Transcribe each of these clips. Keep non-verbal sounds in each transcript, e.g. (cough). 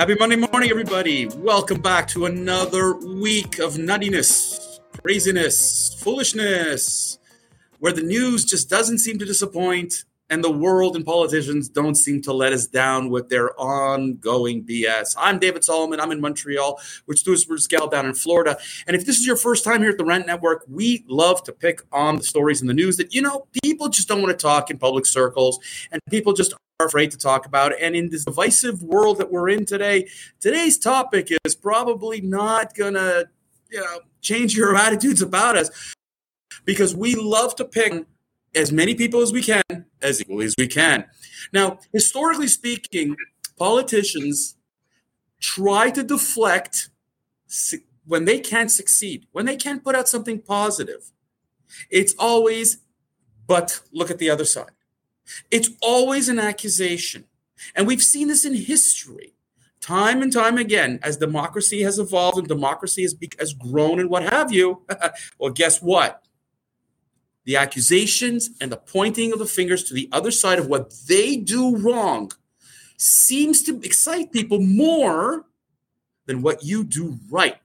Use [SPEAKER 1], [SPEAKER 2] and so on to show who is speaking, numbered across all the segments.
[SPEAKER 1] Happy Monday morning, everybody. Welcome back to another week of nuttiness, craziness, foolishness, where the news just doesn't seem to disappoint and the world and politicians don't seem to let us down with their ongoing BS. I'm David Solomon. I'm in Montreal, with Stuart Scale down in Florida. And if this is your first time here at the Rant Network, we love to pick on the stories in the news that, you know, people just don't want to talk in public circles and people just are afraid to talk about. And in this divisive world that we're in today, today's topic is probably not going to, you know, change your (laughs) attitudes about us because we love to pick as many people as we can as equally as we can. Now, historically speaking, politicians try to deflect when they can't succeed, when they can't put out something positive. It's always, but look at the other side. It's always an accusation. And we've seen this in history time and time again as democracy has evolved and democracy has, be- has grown and what have you. (laughs) well, guess what? The accusations and the pointing of the fingers to the other side of what they do wrong seems to excite people more than what you do right.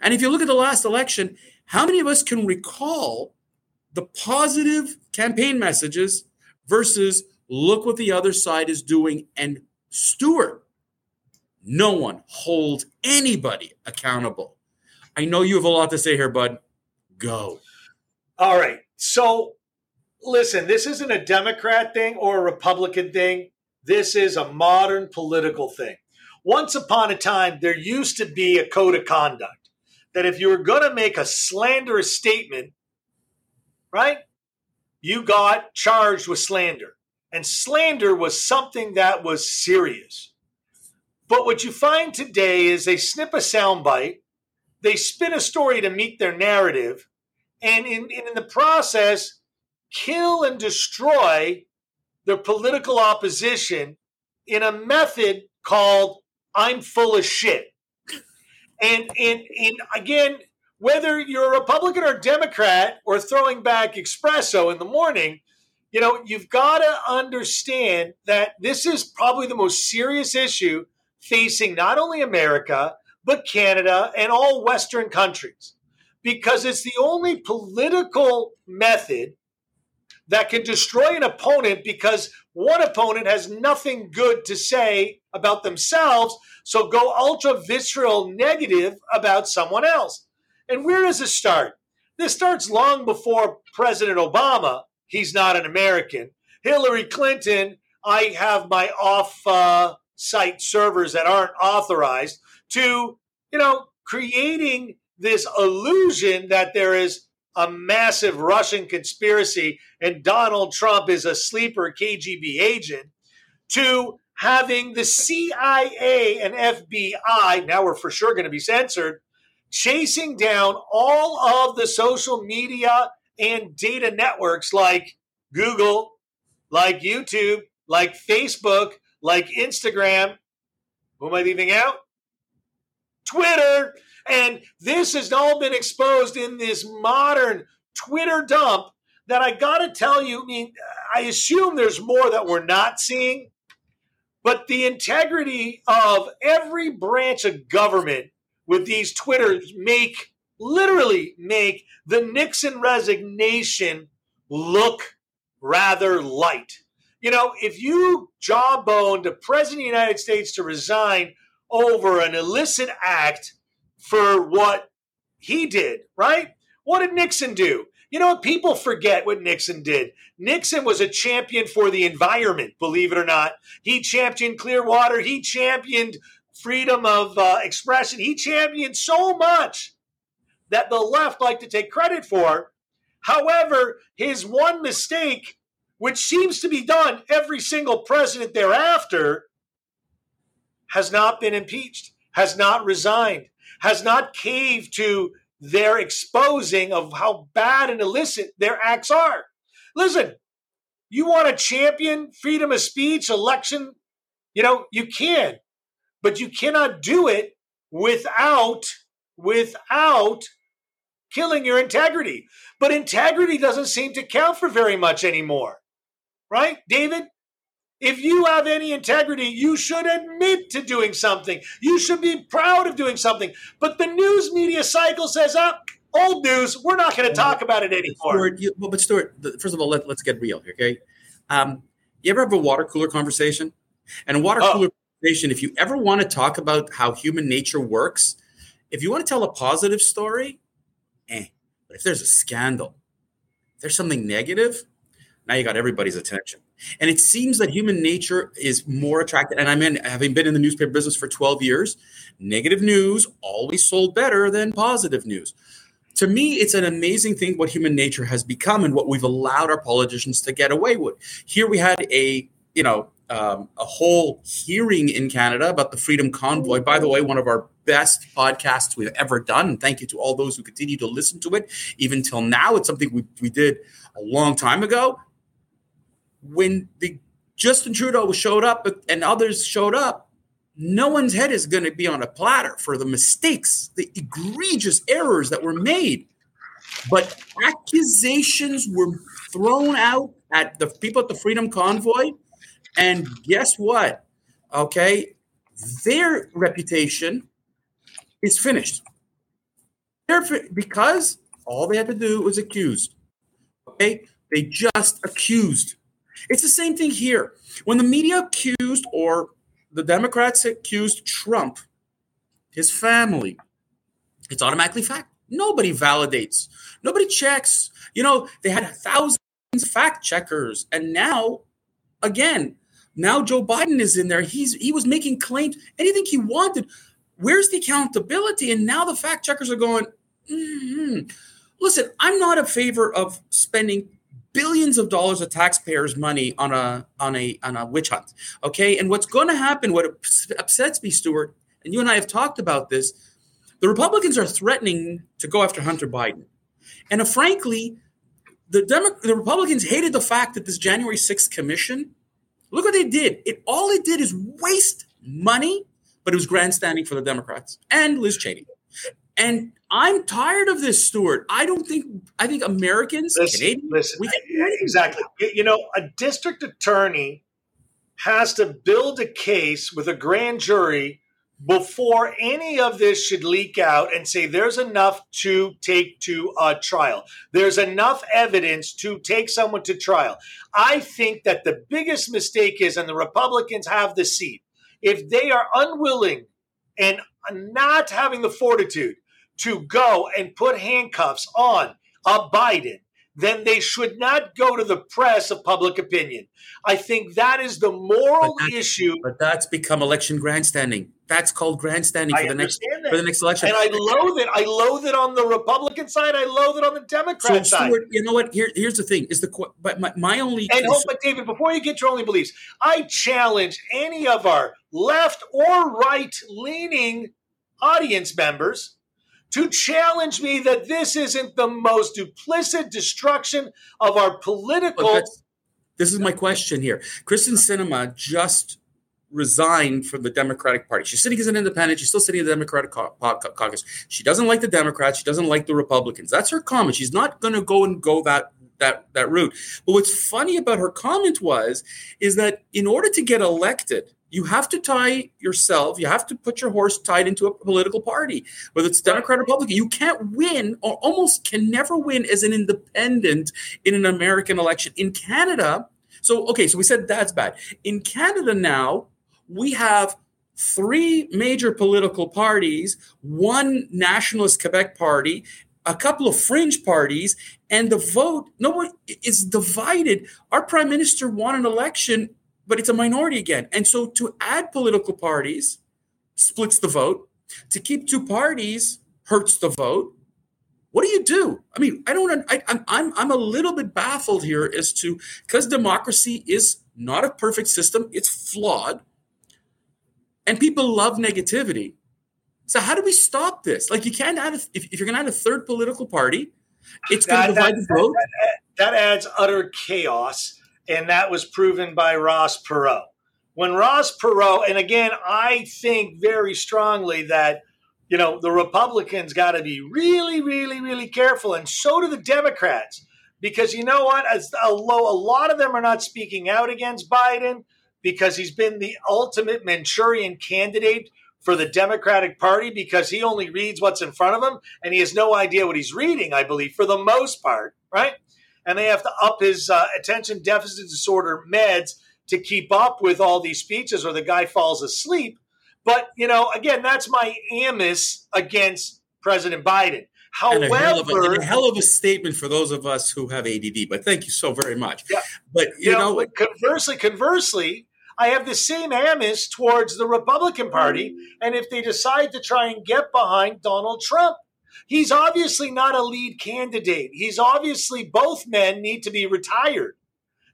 [SPEAKER 1] And if you look at the last election, how many of us can recall the positive campaign messages versus look what the other side is doing. And Stuart, no one holds anybody accountable. I know you have a lot to say here, bud. Go.
[SPEAKER 2] All right. So, listen, this isn't a Democrat thing or a Republican thing. This is a modern political thing. Once upon a time, there used to be a code of conduct that if you were going to make a slanderous statement, right, you got charged with slander. And slander was something that was serious. But what you find today is they snip a soundbite, they spin a story to meet their narrative, and in, in the process, kill and destroy their political opposition in a method called I'm full of shit. And, and, and again, whether you're a Republican or Democrat or throwing back espresso in the morning, you know, you've got to understand that this is probably the most serious issue facing not only America, but Canada and all Western countries, because it's the only political method that can destroy an opponent because one opponent has nothing good to say about themselves. So go ultra visceral negative about someone else. And where does it start? This starts long before President Obama. He's not an American. Hillary Clinton, I have my off uh, site servers that aren't authorized to, you know, creating this illusion that there is a massive Russian conspiracy and Donald Trump is a sleeper KGB agent to having the CIA and FBI, now we're for sure going to be censored, chasing down all of the social media and data networks like Google, like YouTube, like Facebook, like Instagram. Who am I leaving out? Twitter. And this has all been exposed in this modern Twitter dump that I got to tell you, I mean, I assume there's more that we're not seeing, but the integrity of every branch of government with these Twitters make literally make the Nixon resignation look rather light. You know, if you jawboned a president of the United States to resign over an illicit act for what he did, right? What did Nixon do? You know what? People forget what Nixon did. Nixon was a champion for the environment, believe it or not. He championed clear water. He championed freedom of uh, expression. He championed so much that the left like to take credit for. However, his one mistake, which seems to be done every single president thereafter, has not been impeached, has not resigned, has not caved to their exposing of how bad and illicit their acts are. Listen, you want to champion freedom of speech, election, you know, you can but you cannot do it without without killing your integrity. But integrity doesn't seem to count for very much anymore. Right, David? If you have any integrity, you should admit to doing something. You should be proud of doing something. But the news media cycle says. Oh, old news. We're not going to talk about it anymore.
[SPEAKER 1] Stuart, you, well, but Stuart, first of all, let, us get real, okay? Um, you ever have a water cooler conversation? And a water oh. cooler conversation, if you ever want to talk about how human nature works, if you want to tell a positive story, eh. But if there's a scandal, if there's something negative, now you got everybody's attention. And it seems that human nature is more attracted. And I mean, having been in the newspaper business for 12 years, negative news always sold better than positive news. To me, it's an amazing thing what human nature has become and what we've allowed our politicians to get away with. Here we had a, you know, um, a whole hearing in Canada about the Freedom Convoy. By the way, one of our best podcasts we've ever done. Thank you to all those who continue to listen to it, even till now. It's something we, we did a long time ago when the Justin Trudeau showed up and others showed up, no one's head is going to be on a platter for the mistakes, the egregious errors that were made. But accusations were thrown out at the people at the Freedom Convoy. And guess what? Okay. Their reputation is finished. Because all they had to do was accuse. Okay. They just accused. It's the same thing here. When the media accused or the Democrats accused Trump, his family, it's automatically fact. Nobody validates, nobody checks. You know, they had thousands of fact checkers. And now, again, now Joe Biden is in there. He's he was making claims, anything he wanted. Where's the accountability? And now the fact checkers are going, mm-hmm. listen, I'm not a favor of spending billions of dollars of taxpayers' money on a on a on a witch hunt. Okay, and what's going to happen? What upsets me, Stuart, and you and I have talked about this. The Republicans are threatening to go after Hunter Biden, and uh, frankly, the Demo- the Republicans hated the fact that this January 6th commission. Look what they did. It all it did is waste money, but it was grandstanding for the Democrats and Liz Cheney. And I'm tired of this, Stuart. I don't think I think Americans, listen, Canadians,
[SPEAKER 2] listen, exactly. You know, a district attorney has to build a case with a grand jury before any of this should leak out and say there's enough to take to a trial. There's enough evidence to take someone to trial. I think that the biggest mistake is, and the Republicans have the seat, if they are unwilling and not having the fortitude to go and put handcuffs on a Biden, then they should not go to the press of public opinion. I think that is the moral
[SPEAKER 1] but
[SPEAKER 2] issue.
[SPEAKER 1] But that's become election grandstanding. That's called grandstanding for the next that. for the next election.
[SPEAKER 2] And I loathe it. I loathe it on the Republican side. I loathe it on the Democrat so, side. Stuart,
[SPEAKER 1] you know what? Here, here's the thing: is the but my, my only
[SPEAKER 2] and hold, but David, before you get your only beliefs, I challenge any of our left or right leaning audience members to challenge me that this isn't the most duplicit destruction of our political.
[SPEAKER 1] This is my question here. Kyrsten Sinema just resigned from the Democratic Party. She's sitting as an independent. She's still sitting in the Democratic caucus. She doesn't like the Democrats. She doesn't like the Republicans. That's her comment. She's not going to go and go that that that route. But what's funny about her comment was is that in order to get elected, you have to tie yourself, you have to put your horse tied into a political party, whether it's Democrat or Republican. You can't win or almost can never win as an independent in an American election. In Canada, so okay, so we said that's bad. In Canada now, we have three major political parties, one nationalist Quebec party, a couple of fringe parties, and the vote, no one is divided. Our prime minister won an election but it's a minority again. And so to add political parties splits the vote. To keep two parties hurts the vote. What do you do? I mean, I don't. I, I'm I'm I'm a little bit baffled here as to because democracy is not a perfect system. It's flawed, and people love negativity. So how do we stop this? Like you can't add a, if, if you're going to add a third political party, it's going to divide the vote.
[SPEAKER 2] That, that adds utter chaos and that was proven by Ross Perot. When Ross Perot, and again, I think very strongly that you know the Republicans got to be really, really, really careful, and so do the Democrats, because you know what? As a lot of them are not speaking out against Biden, because he's been the ultimate Manchurian candidate for the Democratic Party because he only reads what's in front of him and he has no idea what he's reading, I believe, for the most part, right? And they have to up his uh, attention deficit disorder meds to keep up with all these speeches or the guy falls asleep. But, you know, again, that's my amiss against President Biden. However,
[SPEAKER 1] and a, hell of a, a hell of a statement for those of us who have ADD. But thank you so very much. Yeah, but you, you know, know,
[SPEAKER 2] conversely, conversely, I have the same amiss towards the Republican Party, and if they decide to try and get behind Donald Trump, he's obviously not a lead candidate. He's obviously both men need to be retired.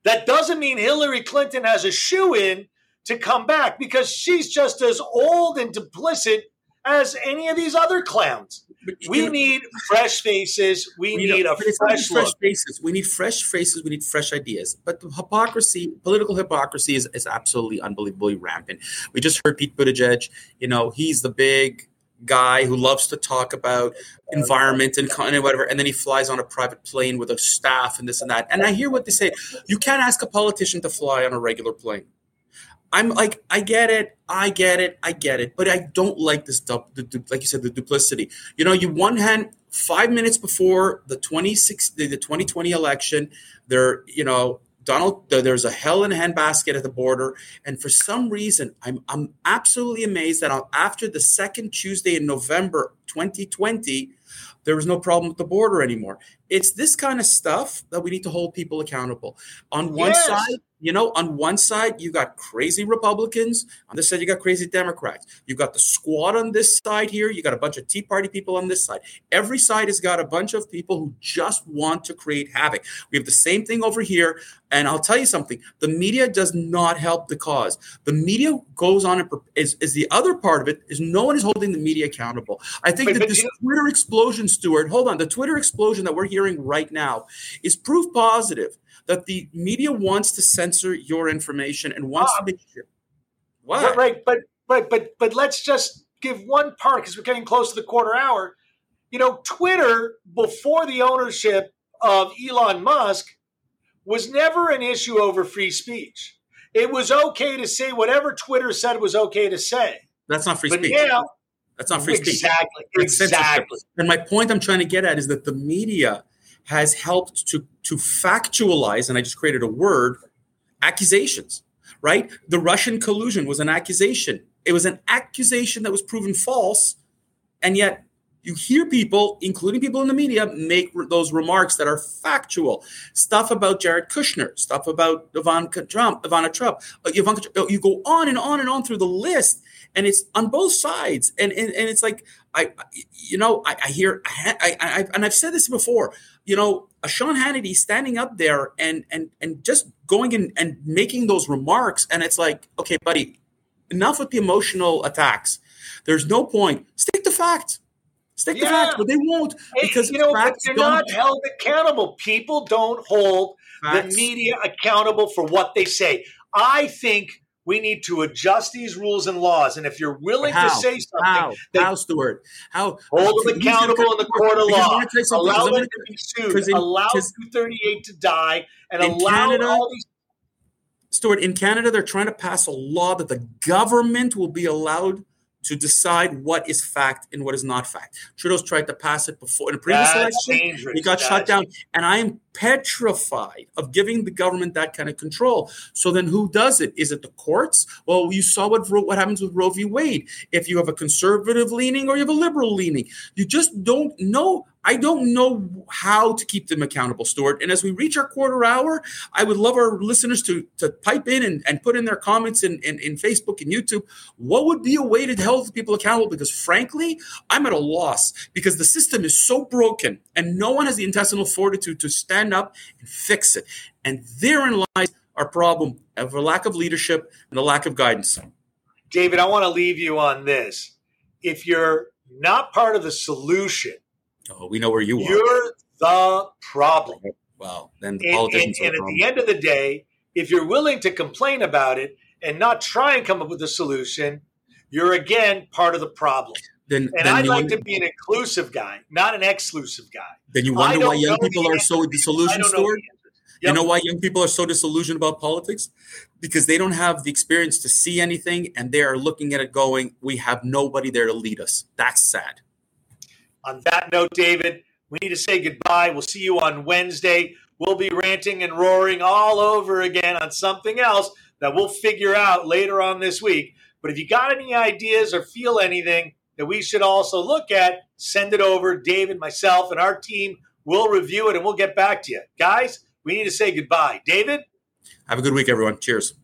[SPEAKER 2] That doesn't mean Hillary Clinton has a shoe in to come back because she's just as old and duplicit as any of these other clowns. We need fresh faces. We, we need a fresh, fresh
[SPEAKER 1] faces. We need fresh faces. We need fresh ideas. But the hypocrisy, political hypocrisy, is, is absolutely unbelievably rampant. We just heard Pete Buttigieg. You know, he's the big guy who loves to talk about environment and whatever, and then he flies on a private plane with a staff and this and that. And I hear what they say. You can't ask a politician to fly on a regular plane. I'm like, I get it, I get it, I get it, but I don't like this, du- the, the, like you said, the duplicity. You know, you one hand, five minutes before the 26, the, the 2020 election, they're you know, Donald, there's a hell in a handbasket at the border, and for some reason, I'm I'm absolutely amazed that after the second Tuesday in November 2020, there was no problem with the border anymore. It's this kind of stuff that we need to hold people accountable. On one yes. side, you know, on one side, you got crazy Republicans. On this side, you got crazy Democrats. You got the squad on this side here. You got a bunch of Tea Party people on this side. Every side has got a bunch of people who just want to create havoc. We have the same thing over here. And I'll tell you something the media does not help the cause. The media goes on and is, is the other part of it is no one is holding the media accountable. I think that this Twitter explosion, Stuart, hold on, the Twitter explosion that we're hearing right now is proof positive that the media wants to censor your information and wants to make sure.
[SPEAKER 2] Why? Right, but but but but let's just give one part because we're getting close to the quarter hour. You know, Twitter before the ownership of Elon Musk was never an issue over free speech. It was okay to say whatever Twitter said was okay to say.
[SPEAKER 1] That's not free
[SPEAKER 2] but
[SPEAKER 1] speech.
[SPEAKER 2] Now,
[SPEAKER 1] That's not free
[SPEAKER 2] exactly,
[SPEAKER 1] speech.
[SPEAKER 2] Exactly. Exactly.
[SPEAKER 1] And my point I'm trying to get at is that the media has helped to to factualize, and I just created a word, accusations. Right? The Russian collusion was an accusation. It was an accusation that was proven false, and yet you hear people, including people in the media, make those remarks that are factual. Stuff about Jared Kushner, stuff about Ivanka Trump, Ivana Trump. Uh, Ivanka, uh, you go on and on and on through the list, and it's on both sides. And and, and it's like I, you know, I, I hear, I, I, and I've said this before. You know, a Sean Hannity standing up there and and and just going in and making those remarks, and it's like, okay, buddy, enough with the emotional attacks. There's no point. Stick to facts. Stick yeah. to facts, but they won't because
[SPEAKER 2] you know they're not held accountable. People don't hold facts. the media accountable for what they say. I think we need to adjust these rules and laws. And if you're willing to say something,
[SPEAKER 1] how, how Stuart, how
[SPEAKER 2] hold them accountable in the court of law, allow them to be sued, in, allow 238 to die, and allow Canada, all these.
[SPEAKER 1] Stuart, in Canada, they're trying to pass a law that the government will be allowed to decide what is fact and what is not fact. Trudeau's tried to pass it before in a previous That's election. He got That's shut down. And I am petrified of giving the government that kind of control. So then who does it? Is it the courts? Well, you saw what what happens with Roe v. Wade. If you have a conservative leaning or you have a liberal leaning, you just don't know I don't know how to keep them accountable, Stuart. And as we reach our quarter hour, I would love our listeners to, to pipe in and, and put in their comments in, in, in Facebook and YouTube. What would be a way to hold people accountable? Because frankly, I'm at a loss because the system is so broken and no one has the intestinal fortitude to stand up and fix it. And therein lies our problem of a lack of leadership and a lack of guidance.
[SPEAKER 2] David, I want to leave you on this. If you're not part of the solution,
[SPEAKER 1] We know where you
[SPEAKER 2] are. You're the problem.
[SPEAKER 1] Well, then the politicians
[SPEAKER 2] and, and, and at the end of the day, if you're willing to complain about it and not try and come up with a solution, you're again part of the problem. Then, and then I'd like to be an inclusive guy, not an exclusive guy.
[SPEAKER 1] Then you wonder why young people are so disillusioned. Yep. You know why young people are so disillusioned about politics? Because they don't have the experience to see anything and they are looking at it going, we have nobody there to lead us. That's sad.
[SPEAKER 2] On that note, David, we need to say goodbye. We'll see you on Wednesday. We'll be ranting and roaring all over again on something else that we'll figure out later on this week. But if you got any ideas or feel anything that we should also look at, send it over. David, myself, and our team will review it and we'll get back to you. Guys, we need to say goodbye. David?
[SPEAKER 1] Have a good week, everyone. Cheers.